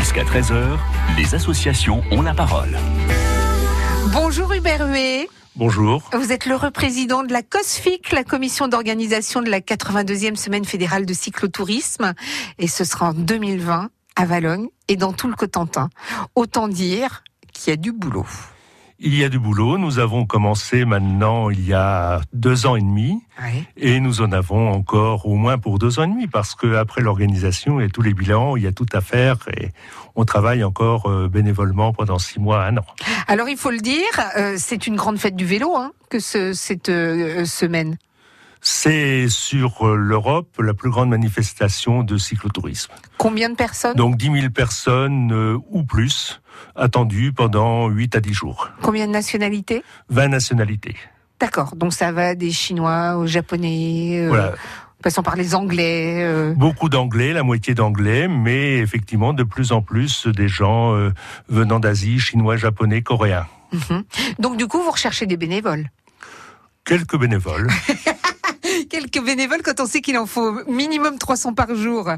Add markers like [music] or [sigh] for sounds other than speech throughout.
Jusqu'à 13h, les associations ont la parole. Bonjour Hubert Huet. Bonjour. Vous êtes l'heureux président de la COSFIC, la commission d'organisation de la 82e semaine fédérale de cyclotourisme. Et ce sera en 2020 à Valogne et dans tout le Cotentin. Autant dire qu'il y a du boulot. Il y a du boulot. Nous avons commencé maintenant il y a deux ans et demi. Oui. Et nous en avons encore au moins pour deux ans et demi parce que après l'organisation et tous les bilans, il y a tout à faire et on travaille encore euh, bénévolement pendant six mois, un an. Alors il faut le dire, euh, c'est une grande fête du vélo hein, que ce, cette euh, semaine. C'est sur euh, l'Europe la plus grande manifestation de cyclotourisme. Combien de personnes? Donc 10 000 personnes euh, ou plus attendues pendant 8 à 10 jours. Combien de nationalités? 20 nationalités. D'accord, donc ça va des Chinois aux Japonais, euh, Voilà. passant par les Anglais. euh, Beaucoup d'anglais, la moitié d'anglais, mais effectivement de plus en plus des gens euh, venant d'Asie, chinois, japonais, coréens. mhm. Donc du coup, vous recherchez des bénévoles? Quelques bénévoles. [laughs] Quelques bénévoles quand on sait qu'il en faut minimum 300 par jour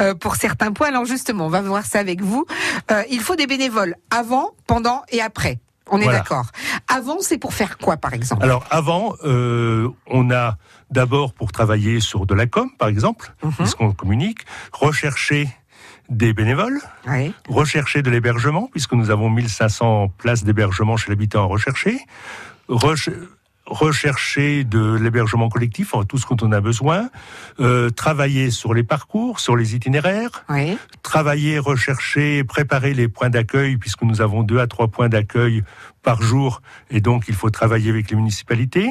euh, pour certains points. Alors justement, on va voir ça avec vous. Euh, il faut des bénévoles avant, pendant et après. On est Voilà. d'accord. Avant, c'est pour faire quoi, par exemple? Alors avant, euh, on a d'abord pour travailler sur de la com, par exemple, Mhm. puisqu'on communique, rechercher des bénévoles, Oui. rechercher de l'hébergement, puisque nous avons 1500 places d'hébergement chez l'habitant à rechercher, Reche- rechercher de l'hébergement collectif, enfin, tout ce dont on a besoin, euh, travailler sur les parcours, sur les itinéraires, Oui. travailler, rechercher, préparer les points d'accueil, puisque nous avons deux à trois points d'accueil par jour, et donc il faut travailler avec les municipalités.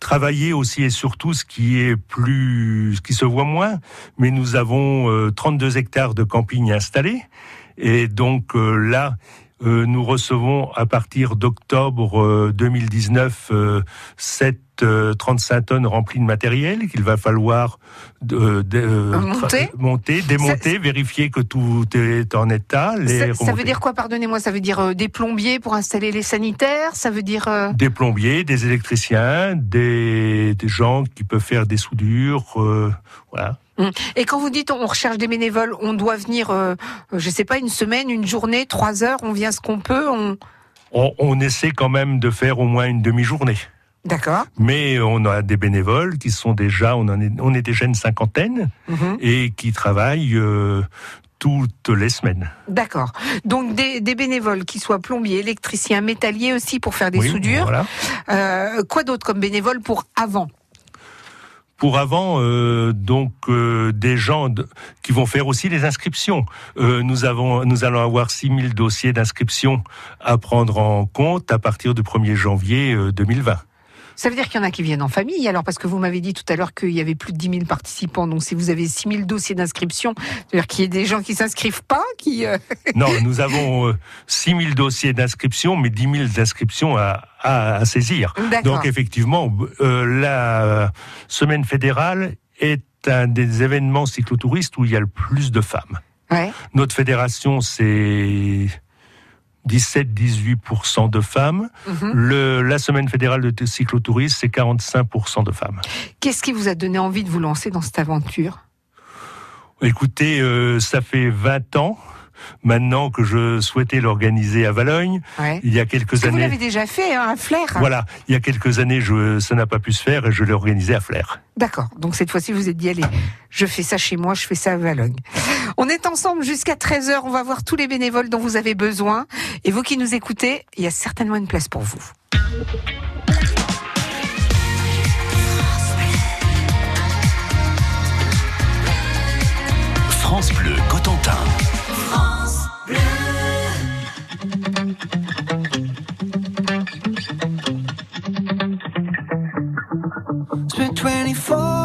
Travailler aussi et surtout ce qui est plus, ce qui se voit moins, mais nous avons euh, 32 hectares de camping installés, et donc euh, là, euh, nous recevons à partir d'octobre euh, 2019 euh, sept, euh, 35 tonnes remplies de matériel qu'il va falloir de, de- Monter démonter, vérifier que tout est en état. Les Ça, ça veut dire quoi, pardonnez-moi? Ça veut dire euh, des plombiers pour installer les sanitaires? Ça veut dire... euh, Des plombiers, des électriciens, des, des gens qui peuvent faire des soudures, euh, voilà. Et quand vous dites on recherche des bénévoles, on doit venir, euh, je sais pas, une semaine, une journée, trois heures, on vient ce qu'on peut, on... On, on essaie quand même de faire au moins une demi-journée. D'accord. Mais on a des bénévoles qui sont déjà, on, en est, on est déjà une cinquantaine Mhm. et qui travaillent euh, toutes les semaines. D'accord. Donc des, des bénévoles qui soient plombiers, électriciens, métalliers aussi pour faire des Oui, soudures. voilà. Euh, quoi d'autre comme bénévoles pour avant? Pour avant, euh, donc euh, des gens qui vont faire aussi les inscriptions. Euh, nous avons, nous allons avoir 6000 dossiers d'inscription à prendre en compte à partir du 1er janvier euh, 2020. Ça veut dire qu'il y en a qui viennent en famille, alors parce que vous m'avez dit tout à l'heure qu'il y avait plus de 10 000 participants. Donc si vous avez 6 000 dossiers d'inscription, c'est-à-dire qu'il y a des gens qui s'inscrivent pas, qui... euh, [laughs] Non, nous avons euh, 6000 dossiers d'inscription, mais 10 000 d'inscriptions à, à, à saisir. Donc effectivement, euh, la semaine fédérale est un des événements cyclotouristes où il y a le plus de femmes. Ouais. Notre fédération, c'est 17-18% de femmes. Mhm. Le, la semaine fédérale de cyclotourisme, c'est 45% de femmes. Qu'est-ce qui vous a donné envie de vous lancer dans cette aventure? Écoutez, euh, ça fait 20 ans maintenant que je souhaitais l'organiser à Valogne. ouais. Il y a quelques Parce que vous années. l'avez déjà fait, hein, à Flair. Voilà, il y a quelques années, je, ça n'a pas pu se faire et je l'ai organisé à Flair. D'accord. Donc cette fois-ci, vous êtes dit, allez, je fais ça chez moi, je fais ça à Valogne. On est ensemble jusqu'à 13h. On va voir tous les bénévoles dont vous avez besoin. Et vous qui nous écoutez, il y a certainement une place pour vous. France Bleu Cotentin. Spent 24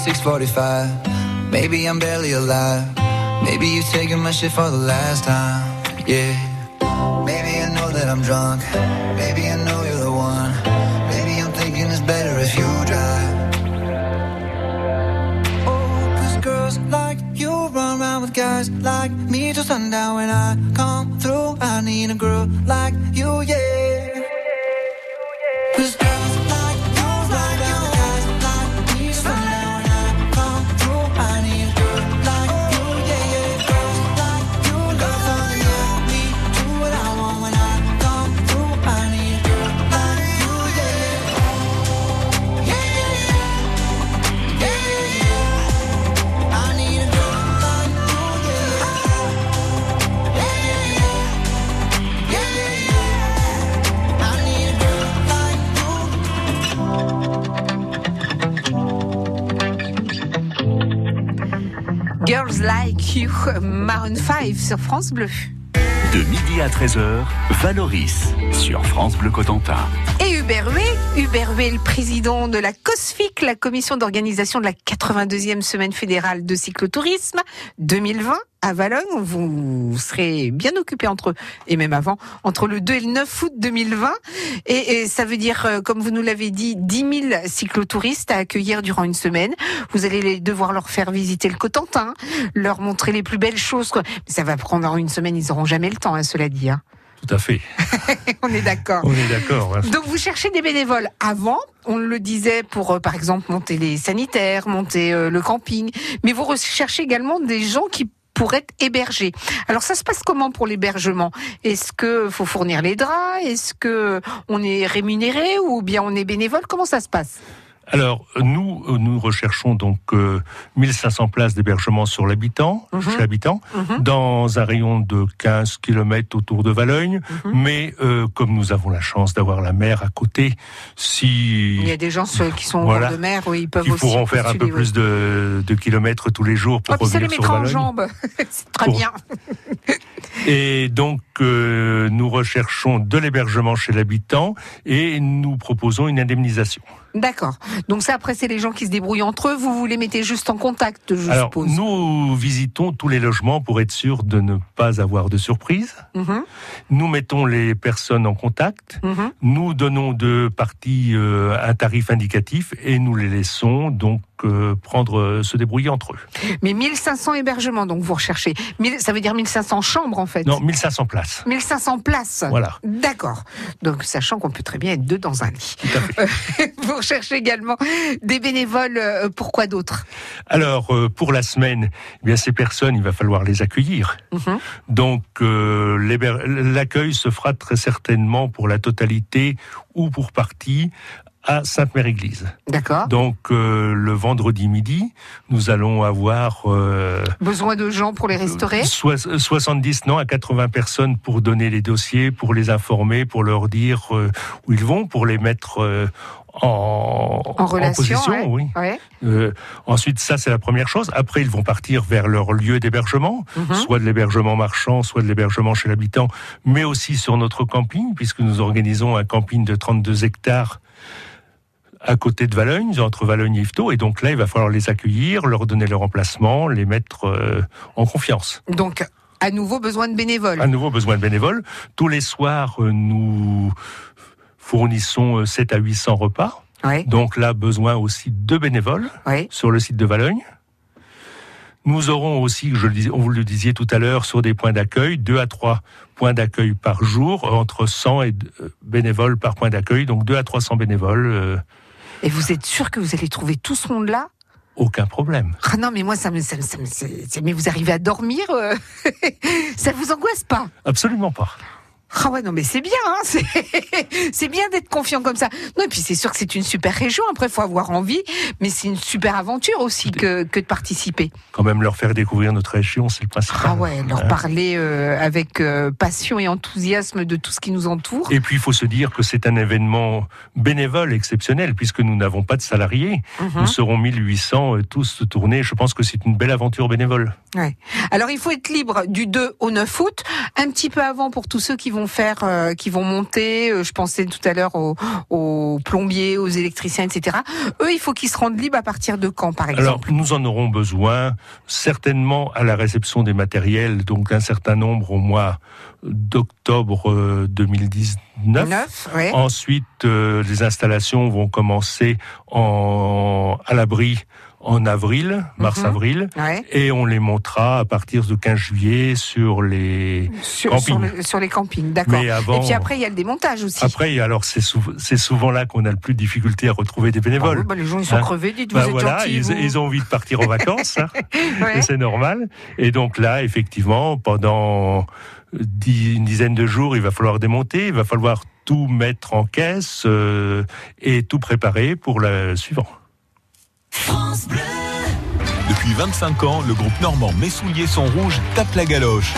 6:45. Maybe I'm barely alive. Maybe you're taking my shit for the last time. Yeah. Maybe I know that I'm drunk. Maybe I know you're the one. Maybe I'm thinking it's better if you drive. Oh, cause girls like you run around with guys like me till sundown when I come through. I need a girl like you, yeah. Girls Like You, [laughs] Maroon 5 sur France Bleu. De midi à 13h, Valoris sur France Bleu Cotentin. Et Hubert Huet, Hubert Huet, le président de la COSFIC, la commission d'organisation de la 82e semaine fédérale de cyclotourisme 2020 à Valogne. Vous serez bien occupé entre, et même avant, entre le 2 et le 9 août 2020. Et, et ça veut dire, euh, comme vous nous l'avez dit, 10 000 cyclotouristes à accueillir durant une semaine. Vous allez devoir leur faire visiter le Cotentin, leur montrer les plus belles choses. Mais ça va prendre une semaine, ils n'auront jamais le temps, hein, cela dit. hein. Tout à fait. [laughs] On est d'accord. On est d'accord. hein. Donc vous cherchez des bénévoles avant, on le disait pour euh, par exemple monter les sanitaires, monter euh, le camping, mais vous recherchez également des gens qui pourraient être hébergés. Alors ça se passe comment pour l'hébergement? Est-ce que faut fournir les draps? Est-ce que on est rémunéré ou bien on est bénévole? Comment ça se passe? Alors, nous, nous recherchons donc euh, 1500 places d'hébergement sur l'habitant, Mhm. chez l'habitant, Mhm. dans un rayon de 15 km autour de Valogne. Mhm. Mais euh, comme nous avons la chance d'avoir la mer à côté, si Il y a des gens ceux qui sont au Voilà. bord de mer où ils peuvent ils aussi pourront faire un peu plus oui. de, de kilomètres tous les jours pour Ah, puis ça les revenir sur en jambes. [laughs] C'est très Pour- bien. [laughs] Et donc, euh, nous recherchons de l'hébergement chez l'habitant et nous proposons une indemnisation. D'accord. Donc ça après c'est les gens qui se débrouillent entre eux. Vous vous les mettez juste en contact, je Alors, suppose. nous visitons tous les logements pour être sûr de ne pas avoir de surprise. Mhm, Nous mettons les personnes en contact. mhm. Nous donnons de parties euh, un tarif indicatif et nous les laissons donc euh, prendre, euh, se débrouiller entre eux. Mais 1500 hébergements, donc vous recherchez. Ça veut dire 1500 chambres en fait. Non, 1500 places. 1500 places. Voilà, D'accord. Donc, sachant qu'on peut très bien être deux dans un lit. tout à fait. [laughs] vous recherchez également des bénévoles. euh, Pourquoi d'autres? Alors, euh, pour la semaine, eh bien, ces personnes, il va falloir les accueillir. Mhm. Donc, euh, l'accueil se fera très certainement pour la totalité ou pour partie à Sainte-Mère-Église. D'accord. Donc, euh, le vendredi midi, nous allons avoir euh, Besoin de gens pour les restaurer Sois- 70, non, à 80 personnes pour donner les dossiers, pour les informer, pour leur dire euh, où ils vont, pour les mettre euh, en, en relation. position. ouais. Oui. Ouais. Euh, ensuite, ça, c'est la première chose. Après, ils vont partir vers leur lieu d'hébergement, Mhm. soit de l'hébergement marchand, soit de l'hébergement chez l'habitant, mais aussi sur notre camping, puisque nous organisons un camping de 32 hectares à côté de Valogne, entre Valogne et Yvetot. Et donc là, il va falloir les accueillir, leur donner leur emplacement, les mettre euh, en confiance. Donc, à nouveau besoin de bénévoles. À nouveau besoin de bénévoles. Tous les soirs, euh, nous fournissons 7 à 800 repas. Ouais. Donc là, besoin aussi de bénévoles Ouais. sur le site de Valogne. Nous aurons aussi, je le disais, on vous le disiez tout à l'heure, sur des points d'accueil, deux à trois points d'accueil par jour, entre 100 et euh, bénévoles par point d'accueil, donc 2 à 300 bénévoles, euh, Et vous êtes sûr que vous allez trouver tout ce monde-là? Aucun problème. Ah non, mais moi, ça me, ça me- ça me- c'est- c'est- mais vous arrivez à dormir euh, [laughs] Ça vous angoisse pas? Absolument pas. Ah ouais, non, mais c'est bien, hein, [laughs] c'est bien d'être confiant comme ça. Non, et puis c'est sûr que c'est une super région. Après, faut avoir envie, mais c'est une super aventure aussi que, que de participer. Quand même leur faire découvrir notre région, c'est le principal. Ah ouais, leur Hein. parler euh, avec euh, passion et enthousiasme de tout ce qui nous entoure. Et puis il faut se dire que c'est un événement bénévole exceptionnel puisque nous n'avons pas de salariés. Mhm. Nous serons 1800 euh, tous tournés. Je pense que c'est une belle aventure bénévole. Ouais. Alors il faut être libre du 2 au 9 août, un petit peu avant pour tous ceux qui vont faire, euh, qui vont monter. euh, je pensais tout à l'heure aux, aux plombiers, aux électriciens, etc. Eux, il faut qu'ils se rendent libres à partir de quand, par Alors exemple? nous en aurons besoin certainement à la réception des matériels, donc un certain nombre au mois d'octobre euh, 2019. 9, ouais. Ensuite, euh, les installations vont commencer en, à l'abri en avril, mars-avril, Ouais. et on les montrera à partir du 15 juillet sur les Sur, campings. sur le- sur les campings, d'accord. Mais avant, Et puis après, il y a le démontage aussi. après, alors c'est sou- c'est souvent là qu'on a le plus de difficulté à retrouver des Ah oui, bénévoles. bah, les gens ils sont Hein. crevés, dites, Ben vous êtes voilà, gentils, ils, vous. ils ont envie de partir en vacances, hein, [laughs] Ouais. et c'est normal. Et donc là, effectivement, pendant une dizaine de jours, il va falloir démonter, il va falloir tout mettre en caisse euh, et tout préparer pour le suivant. Depuis 25 ans, le groupe normand Mes souliers sont rouges tape la galoche.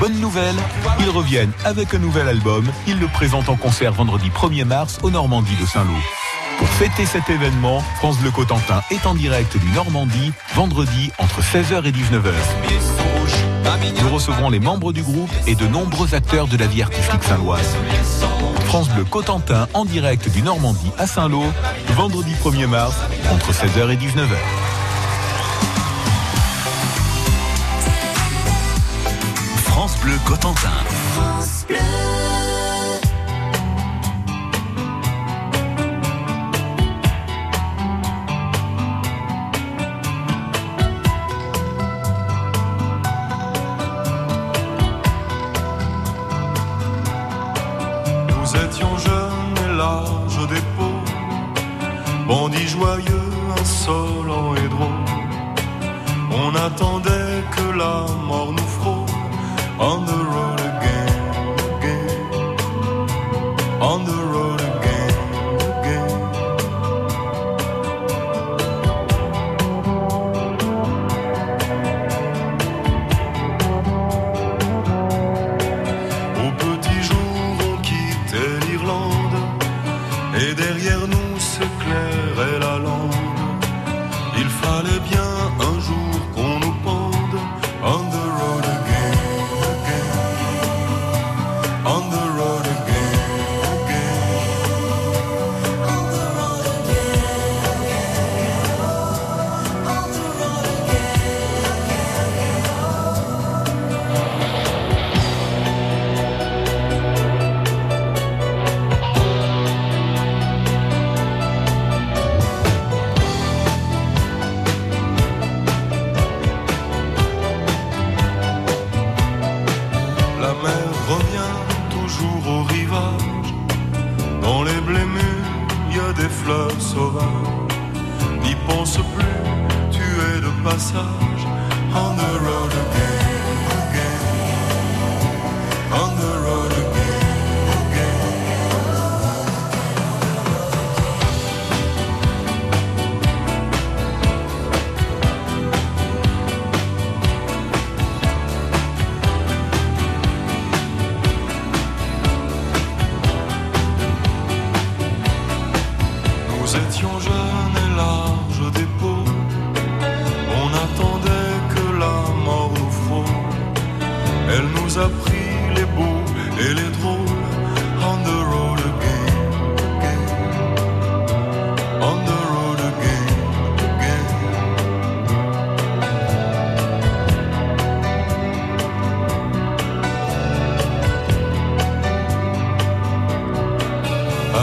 Bonne nouvelle, ils reviennent avec un nouvel album. Ils le présentent en concert vendredi 1er mars au Normandie de Saint-Lô. Pour fêter cet événement, France Bleu Cotentin est en direct du Normandie vendredi entre 16h et 19h. Nous recevrons les membres du groupe et de nombreux acteurs de la vie artistique saint-loise. France Bleu Cotentin en direct du Normandie à Saint-Lô, vendredi 1er mars entre 16h et 19h. France Bleu Cotentin.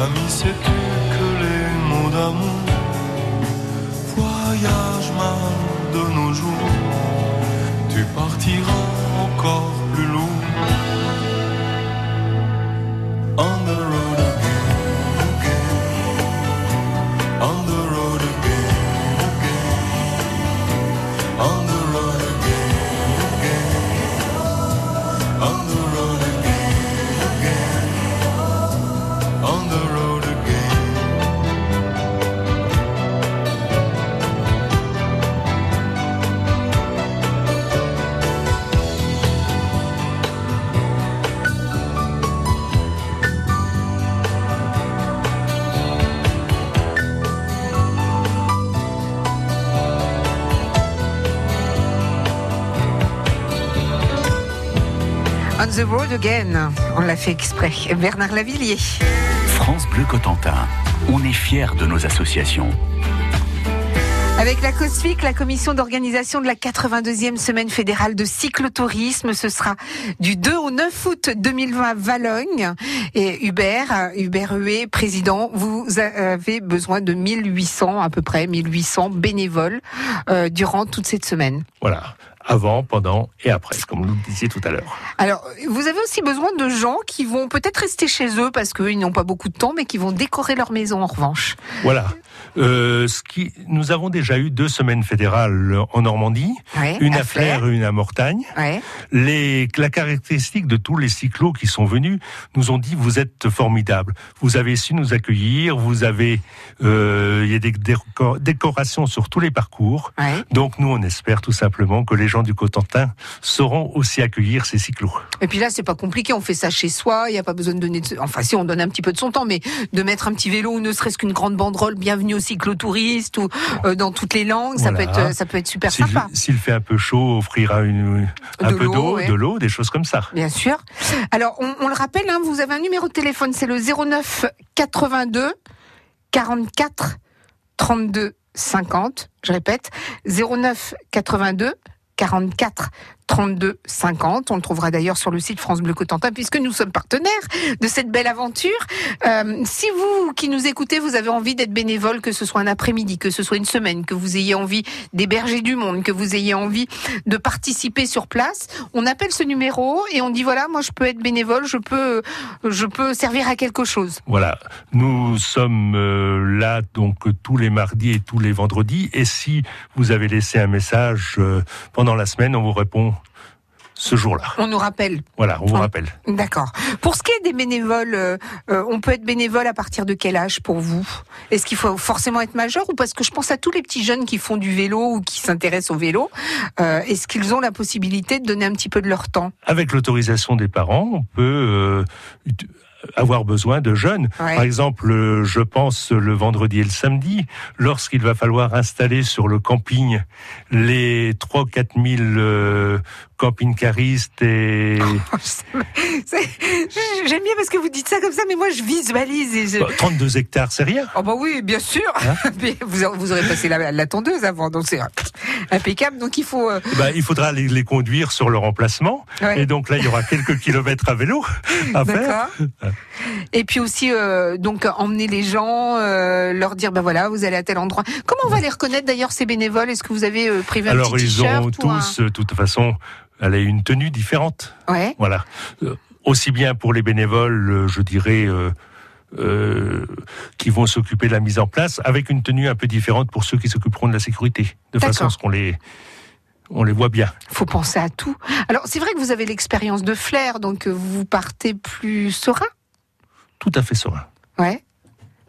Ami, sais-tu que les mots d'amour. Voyagent mal de nos jours. Tu partiras encore the road again. On l'a fait exprès. Bernard Lavillier. France Bleu Cotentin. On est fiers de nos associations. Avec la COSFIC, la commission d'organisation de la 82e semaine fédérale de cyclotourisme, ce sera du 2 au 9 août 2020 à Valogne. Et Hubert, Hubert Huet, président, vous avez besoin de 1800, à peu près 1800 bénévoles euh, durant toute cette semaine. Voilà. Avant, pendant et après, comme vous le disiez tout à l'heure. Alors, vous avez aussi besoin de gens qui vont peut-être rester chez eux parce qu'ils n'ont pas beaucoup de temps, mais qui vont décorer leur maison en revanche. Voilà. Euh, ce qui, nous avons déjà eu deux semaines fédérales en Normandie, une à Flers et une à Mortagne. Les, la caractéristique de tous les cyclos qui sont venus nous ont dit vous êtes formidables. Vous avez su nous accueillir. Vous avez, euh, il y a des décor- décorations sur tous les parcours. Donc nous, on espère tout simplement que les gens du Cotentin sauront aussi accueillir ces cyclos. Et puis là, c'est pas compliqué, on fait ça chez soi, il n'y a pas besoin de donner, de... enfin si on donne un petit peu de son temps, mais de mettre un petit vélo ou ne serait-ce qu'une grande banderole, bienvenue aux cyclotouristes ou euh, dans toutes les langues, ça peut être, ça peut être super S'il sympa. s'il fait un peu chaud, offrira une, un De peu l'eau, d'eau, ouais. de l'eau, des choses comme ça. Bien sûr. Alors, on, on le rappelle, hein, vous avez un numéro de téléphone, c'est le 09 82 44 32 50. Je répète, 09 82 44 32 50. On le trouvera d'ailleurs sur le site France Bleu Cotentin puisque nous sommes partenaires de cette belle aventure. Euh, si vous qui nous écoutez, vous avez envie d'être bénévole, que ce soit un après-midi, que ce soit une semaine, que vous ayez envie d'héberger du monde, que vous ayez envie de participer sur place, on appelle ce numéro et on dit voilà, moi je peux être bénévole, je peux, je peux servir à quelque chose. Voilà, nous sommes euh, là donc tous les mardis et tous les vendredis. Et si vous avez laissé un message euh, pendant la semaine, on vous répond ce jour-là. On nous rappelle. Voilà, on vous rappelle. D'accord. Pour ce qui est des bénévoles, euh, euh, on peut être bénévole à partir de quel âge pour vous? Est-ce qu'il faut forcément être majeur ou parce que je pense à tous les petits jeunes qui font du vélo ou qui s'intéressent au vélo, euh, est-ce qu'ils ont la possibilité de donner un petit peu de leur temps? Avec l'autorisation des parents, on peut euh, avoir besoin de jeunes. Ouais. Par exemple, euh, je pense le vendredi et le samedi, lorsqu'il va falloir installer sur le camping les 3 4 000 euh, camping-caristes et [laughs] C'est- J'aime bien parce que vous dites ça comme ça, mais moi je visualise. Et je... Bah, 32 hectares, c'est rien. Oh bah oui, bien sûr. Hein [laughs] vous, aurez- vous aurez passé la, la tondeuse avant, donc c'est impeccable. Donc il faut. euh, Bah, il faudra les, les conduire sur leur emplacement. Ouais. Et donc là, il y aura quelques [laughs] kilomètres à vélo à faire. Et puis aussi, euh, donc emmener les gens, euh, leur dire, ben voilà, vous allez à tel endroit. Comment on va les reconnaître d'ailleurs ces bénévoles? Est-ce que vous avez prévu un Alors, petit ils t-shirt auront ou un- tous, de toute façon, elle a une tenue différente. Ouais. Voilà. Aussi bien pour les bénévoles, euh, je dirais, euh, euh, qui vont s'occuper de la mise en place, avec une tenue un peu différente pour ceux qui s'occuperont de la sécurité, de façon à ce qu'on les, on les voit bien. Faut penser à tout. Alors c'est vrai que vous avez l'expérience de flair, donc vous partez plus serein? Tout à fait serein. Ouais.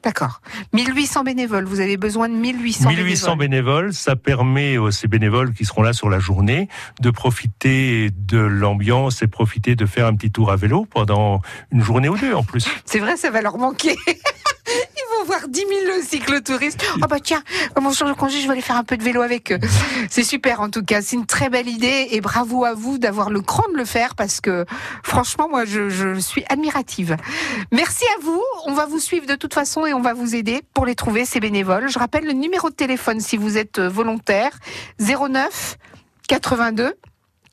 D'accord. 1800 bénévoles. Vous avez besoin de 1800, 1800 bénévoles. bénévoles, ça permet aux ces bénévoles qui seront là sur la journée de profiter de l'ambiance et profiter de faire un petit tour à vélo pendant une journée ou deux en plus. C'est vrai, ça va leur manquer. [laughs] [laughs] Ils vont voir 10 000 cyclotouristes. Oh bah tiens, mon jour de congé, je vais aller faire un peu de vélo avec eux. C'est super en tout cas, c'est une très belle idée et bravo à vous d'avoir le cran de le faire parce que franchement, moi, je, je suis admirative. Merci à vous, on va vous suivre de toute façon et on va vous aider pour les trouver, ces bénévoles. Je rappelle le numéro de téléphone si vous êtes euh, volontaire, 09 82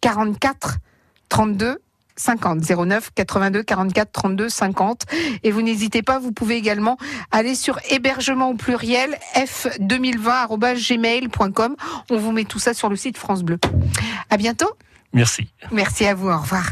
44 32 50 09 82 44 32 50 et vous n'hésitez pas, vous pouvez également aller sur hébergement au pluriel f2020@gmail.com. On vous met tout ça sur le site France Bleu. À bientôt. Merci. Merci à vous. Au revoir.